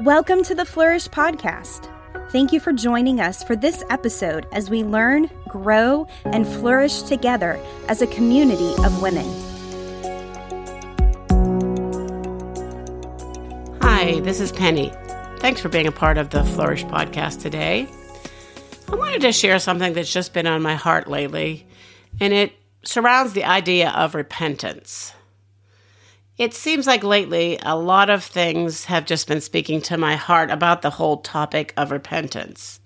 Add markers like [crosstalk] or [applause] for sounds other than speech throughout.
Welcome to the Flourish Podcast. Thank you for joining us for this episode as we learn, grow, and flourish together as a community of women. Hi, this is Penny. Thanks for being a part of the Flourish Podcast today. I wanted to share something that's just been on my heart lately, and it surrounds the idea of repentance. It seems like lately a lot of things have just been speaking to my heart about the whole topic of repentance.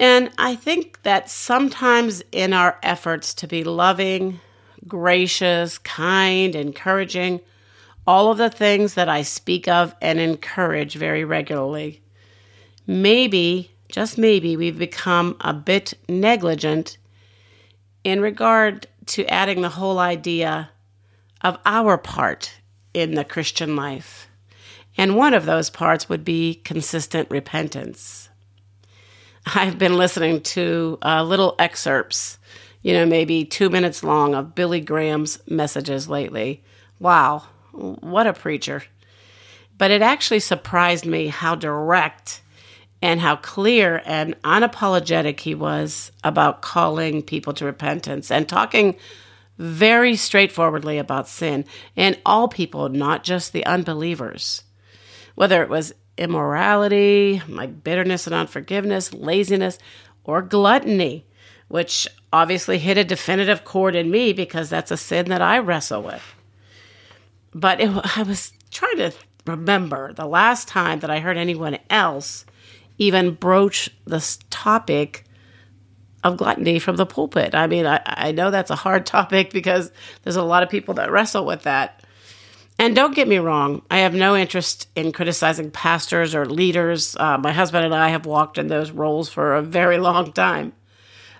And I think that sometimes in our efforts to be loving, gracious, kind, encouraging, all of the things that I speak of and encourage very regularly, maybe, just maybe, we've become a bit negligent in regard to adding the whole idea of our part in the Christian life. And one of those parts would be consistent repentance. I've been listening to uh, little excerpts, you know, maybe two minutes long of Billy Graham's messages lately. Wow, what a preacher. But it actually surprised me how direct and how clear and unapologetic he was about calling people to repentance and talking very straightforwardly about sin and all people, not just the unbelievers. Whether it was immorality, like bitterness and unforgiveness, laziness, or gluttony, which obviously hit a definitive chord in me because that's a sin that I wrestle with. But it, [laughs] I was trying to remember the last time that I heard anyone else even broach this topic of gluttony from the pulpit. I mean, I, I know that's a hard [laughs] topic because there's a lot of people that wrestle with that. And don't get me wrong, I have no interest in criticizing pastors or leaders. Uh, my husband and I have walked in those roles for a very [laughs] long time.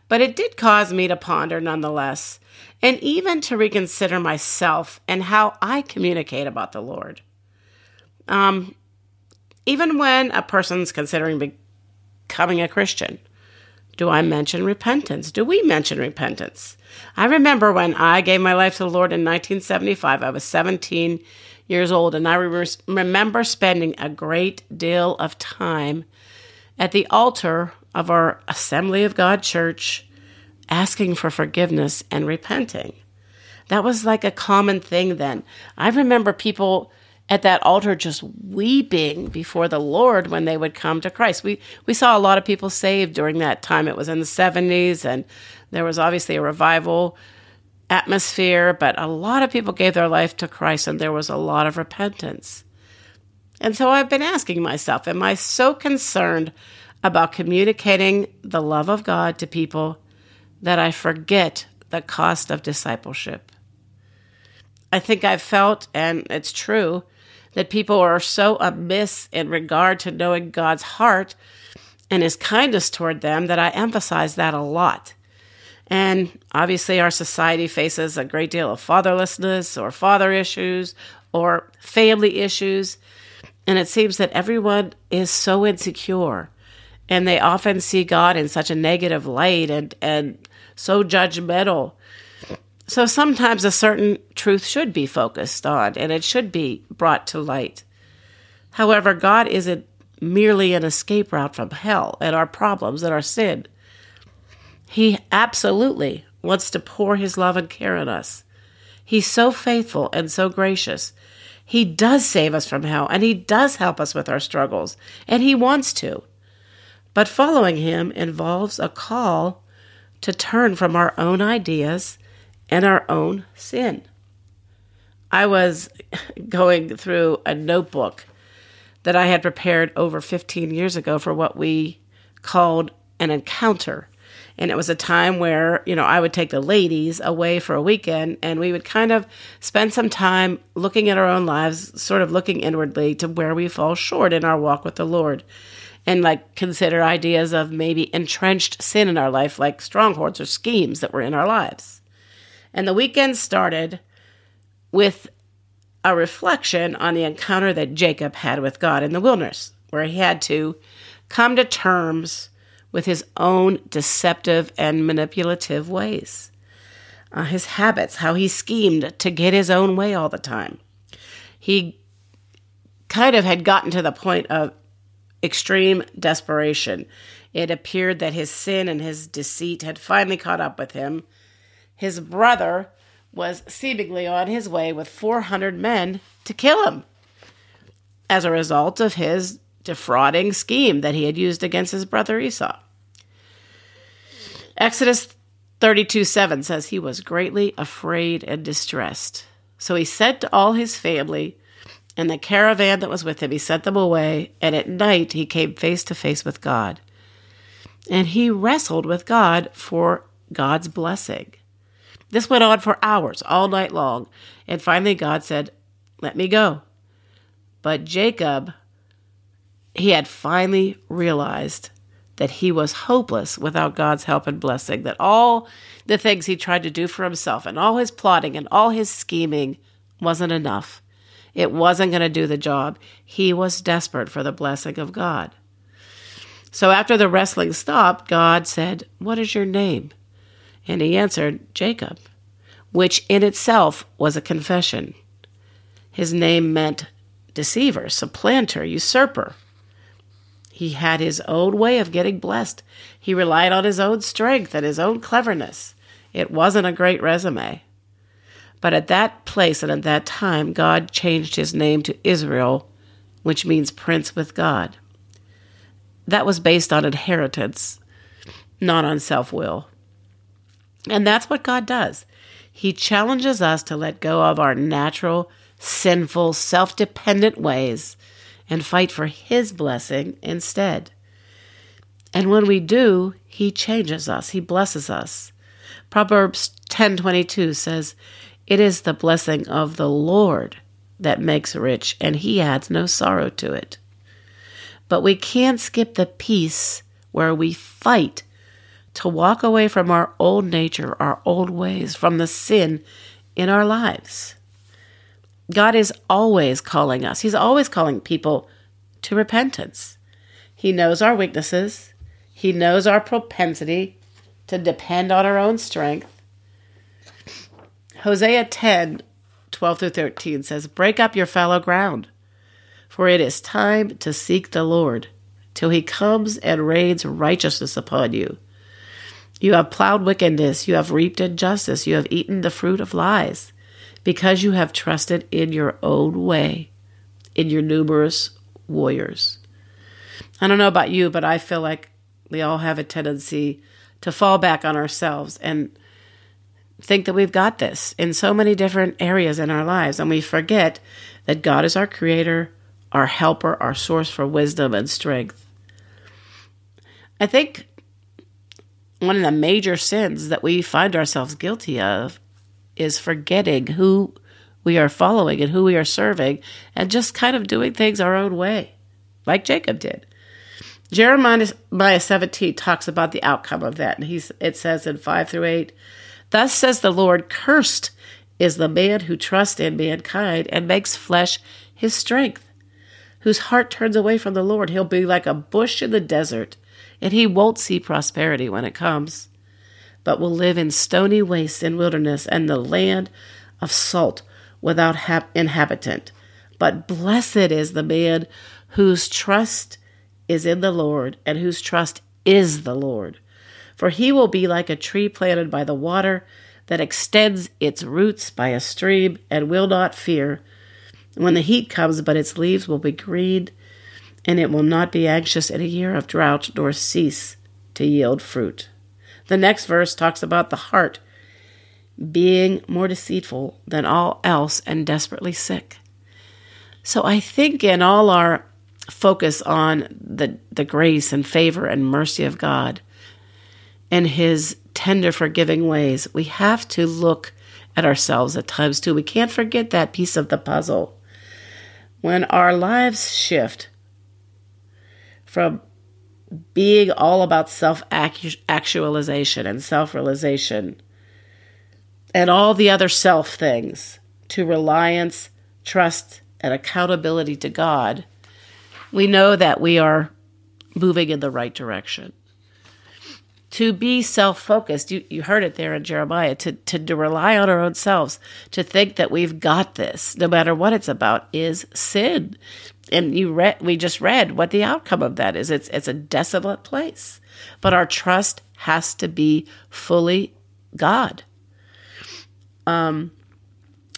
But it did cause me to ponder nonetheless, and even to reconsider myself and how I communicate about the Lord. Um, even when a person's considering becoming a Christian, do I mention repentance? Do we mention repentance? I remember when I gave my life to the Lord in 1975. I was 17 years old, and I re- remember spending a great deal of time at the altar of our Assembly of God church asking for forgiveness and repenting. That was like a common thing then. I remember people at that altar just weeping before the Lord when they would come to Christ. We we saw a lot of people saved during that time. It was in the 70s and there was obviously a revival atmosphere, but a lot of people gave their life to Christ and there was a lot of repentance. And so I've been asking myself, am I so concerned about communicating the love of God to people that I forget the cost of discipleship? I think I've felt, and it's true, that people are so amiss in regard to knowing God's heart and his kindness toward them that I emphasize that a lot. And obviously, our society faces a great deal of fatherlessness or father issues or family issues. And it seems that everyone is so insecure and they often see God in such a negative light and, and so judgmental so sometimes a certain truth should be focused on and it should be brought to light. However, God isn't merely an escape route from hell and our problems and our sin. He absolutely wants to pour his love and care on us. He's so faithful and so gracious. He does save us from hell and he does help us with our struggles, and he wants to. But following him involves a call to turn from our own ideas and our own sin. I was [laughs] going through a notebook that I had prepared over 15 years ago for what we called an encounter. And it was a time where, you know, I would take the ladies away for a weekend and we would kind of spend some time looking at our own lives, sort of looking inwardly to where we fall short in our walk with the Lord. And like consider ideas of maybe entrenched sin in our life, like strongholds or schemes that were in our lives. And the weekend started with a reflection on the encounter that Jacob had with God in the wilderness, where he had to come to terms with his own deceptive and manipulative ways, uh, his habits, how he schemed to get his own way all the time. He kind of had gotten to the point of extreme desperation. It appeared that his sin and his deceit had finally caught up with him. His brother was seemingly on his way with 400 men to kill him as a result of his defrauding scheme that he had used against his brother Esau. Exodus 32 7 says he was greatly afraid and distressed. So he said to all his family and the caravan that was with him, he sent them away, and at night he came face to face with God. And he wrestled with God for God's blessing. This went on for hours, all night long, and finally God said, Let me go. But Jacob, he had finally realized that he was hopeless without God's help and blessing, that all the things he tried to do for himself and all his plotting and all his scheming wasn't enough. It wasn't going to do the job. He was desperate for the blessing of God. So after the wrestling stopped, God said, What is your name? And he answered, Jacob, which in itself was a confession. His name meant deceiver, supplanter, usurper. He had his own way of getting blessed. He relied on his own strength and his own cleverness. It wasn't a great resume. But at that place and at that time, God changed his name to Israel, which means prince with God. That was based on inheritance, not on self will. And that's what God does. He challenges us to let go of our natural, sinful, self dependent ways and fight for His blessing instead. And when we do, He changes us, He blesses us. Proverbs 10:22 says, "It is the blessing of the Lord that makes rich, and he adds no sorrow to it." But we can't skip the piece where we fight to walk away from our old nature, our old ways, from the sin in our lives. God is always calling us, He's always calling people to repentance. He knows our weaknesses, He knows our propensity to depend on our own strength. Hosea 10 12 through 13 says, Break up your fallow ground, for it is time to seek the Lord till he comes and rains righteousness upon you. You have plowed wickedness, you have reaped injustice, you have eaten the fruit of lies because you have trusted in your own way, in your numerous warriors. I don't know about you, but I feel like we all have a tendency to fall back on ourselves and think that we've got this in so many different areas in our lives. And we forget that God is our creator, our helper, our source for wisdom and strength. I think one of the major sins that we find ourselves guilty of is forgetting who we are following and who we are serving and just kind of doing things our own way, like Jacob did. Jeremiah 17 talks about the outcome of that. And he's, it says in 5 through 8, Thus says the Lord, cursed is the man who trusts in mankind and makes flesh his strength, whose heart turns away from the Lord. He'll be like a bush in the desert, and he won't see prosperity when it comes but will live in stony wastes and wilderness and the land of salt without inhabitant. But blessed is the man whose trust is in the Lord and whose trust is the Lord. For he will be like a tree planted by the water that extends its roots by a stream and will not fear when the heat comes, but its leaves will be green, and it will not be anxious in a year of drought nor cease to yield fruit. The next verse talks about the heart being more deceitful than all else and desperately sick. So I think in all our focus on the, the grace and favor and mercy of God and his tender forgiving ways, we have to look at ourselves at times too. We can't forget that piece of the puzzle. When our lives shift from being all about self actualization and self realization and all the other self things to reliance, trust, and accountability to God, we know that we are moving in the right direction. To be self focused. You, you heard it there in Jeremiah to, to, to rely on our own selves, to think that we've got this, no matter what it's about, is sin. And you read, we just read what the outcome of that is. It's, it's a desolate place. But our trust has to be fully God. Um,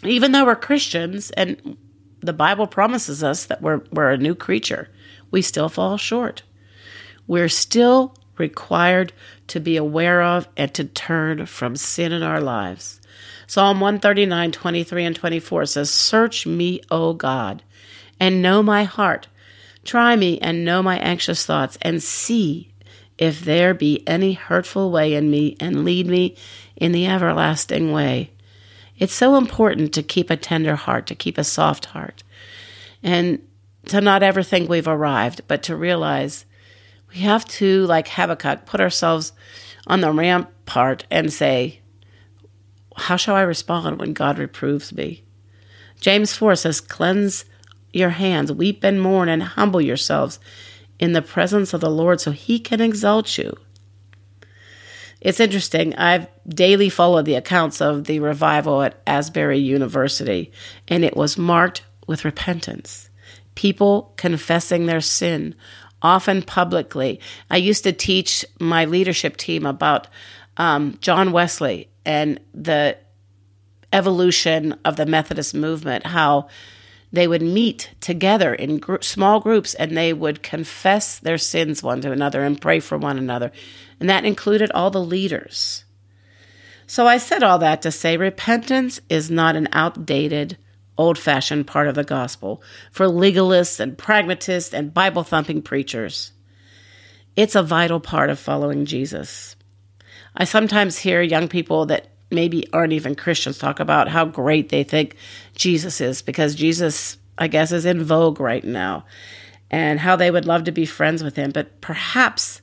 even though we're Christians and the Bible promises us that we're, we're a new creature, we still fall short. We're still required to be aware of and to turn from sin in our lives. Psalm 139, 23, and 24 says, Search me, O God, and know my heart. Try me and know my anxious thoughts, and see if there be any hurtful way in me, and lead me in the everlasting way. It's so important to keep a tender heart, to keep a soft heart, and to not ever think we've arrived, but to realize we have to, like Habakkuk, put ourselves on the rampart and say, How shall I respond when God reproves me? James 4 says, Cleanse your hands, weep and mourn, and humble yourselves in the presence of the Lord so he can exalt you. It's interesting. I've daily followed the accounts of the revival at Asbury University, and it was marked with repentance. People confessing their sin, often publicly. I used to teach my leadership team about um, John Wesley and the evolution of the Methodist movement, how they would meet together in gr- small groups and they would confess their sins one to another and pray for one another. And that included all the leaders. So I said all that to say repentance is not an outdated old fashioned part of the gospel for legalists and pragmatists and Bible thumping preachers. It's a vital part of following Jesus. I sometimes hear young people that maybe aren't even Christians talk about how great they think Jesus is because Jesus, I guess, is in vogue right now and how they would love to be friends with him, but perhaps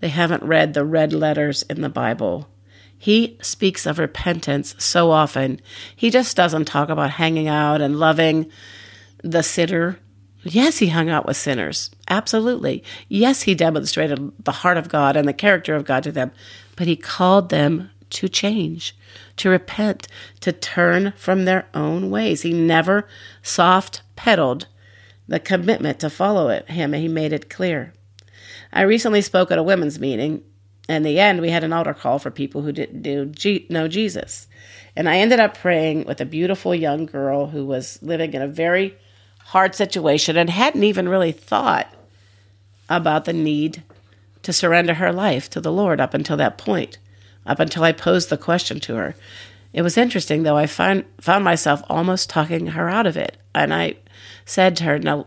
they haven't read the red letters in the Bible he speaks of repentance so often. He just doesn't talk about hanging out and loving the sinner. Yes, he hung out with sinners. Absolutely. Yes, he demonstrated the heart of God and the character of God to them, but he called them to change, to repent, to turn from their own ways. He never soft pedaled the commitment to follow him, he made it clear. I recently spoke at a women's meeting in the end, we had an altar call for people who didn't know Jesus. And I ended up praying with a beautiful young girl who was living in a very hard situation and hadn't even really thought about the need to surrender her life to the Lord up until that point, up until I posed the question to her. It was interesting, though, I find, found myself almost talking her out of it. And I said to her, Now,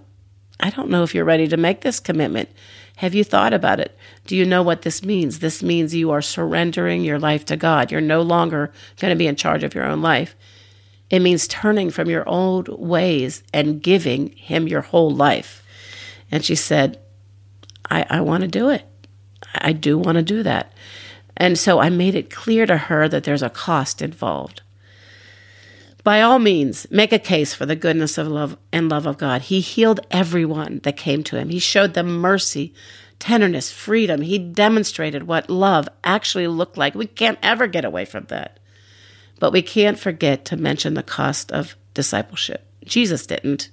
I don't know if you're ready to make this commitment. Have you thought about it? Do you know what this means? This means you are surrendering your life to God. You're no longer going to be in charge of your own life. It means turning from your old ways and giving Him your whole life. And she said, I, I want to do it. I do want to do that. And so I made it clear to her that there's a cost involved. By all means, make a case for the goodness of love and love of God. He healed everyone that came to him. He showed them mercy, tenderness, freedom. He demonstrated what love actually looked like. We can't ever get away from that. But we can't forget to mention the cost of discipleship. Jesus didn't.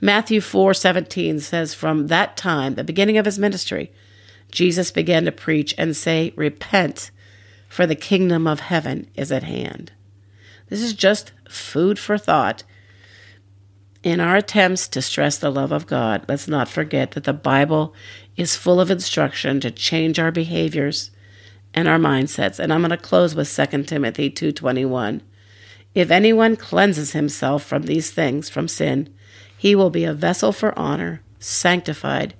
Matthew 4:17 says from that time, the beginning of his ministry, Jesus began to preach and say, "Repent, for the kingdom of heaven is at hand." This is just food for thought. In our attempts to stress the love of God, let's not forget that the Bible is full of instruction to change our behaviors and our mindsets. And I'm going to close with 2 Timothy 2:21. If anyone cleanses himself from these things, from sin, he will be a vessel for honor, sanctified,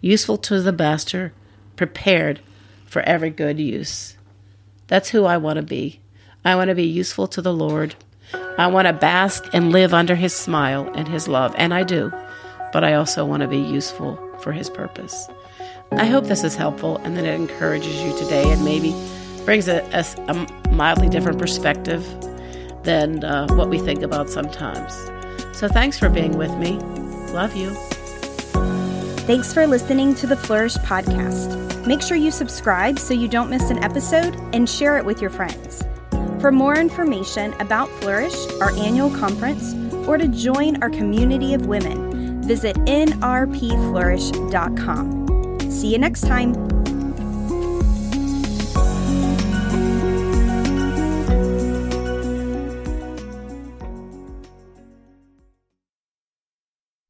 useful to the master, prepared for every good use. That's who I want to be. I want to be useful to the Lord. I want to bask and live under His smile and His love, and I do, but I also want to be useful for His purpose. I hope this is helpful and that it encourages you today and maybe brings a, a, a mildly different perspective than uh, what we think about sometimes. So thanks for being with me. Love you. Thanks for listening to the Flourish podcast. Make sure you subscribe so you don't miss an episode and share it with your friends. For more information about Flourish, our annual conference, or to join our community of women, visit nrpflourish.com. See you next time.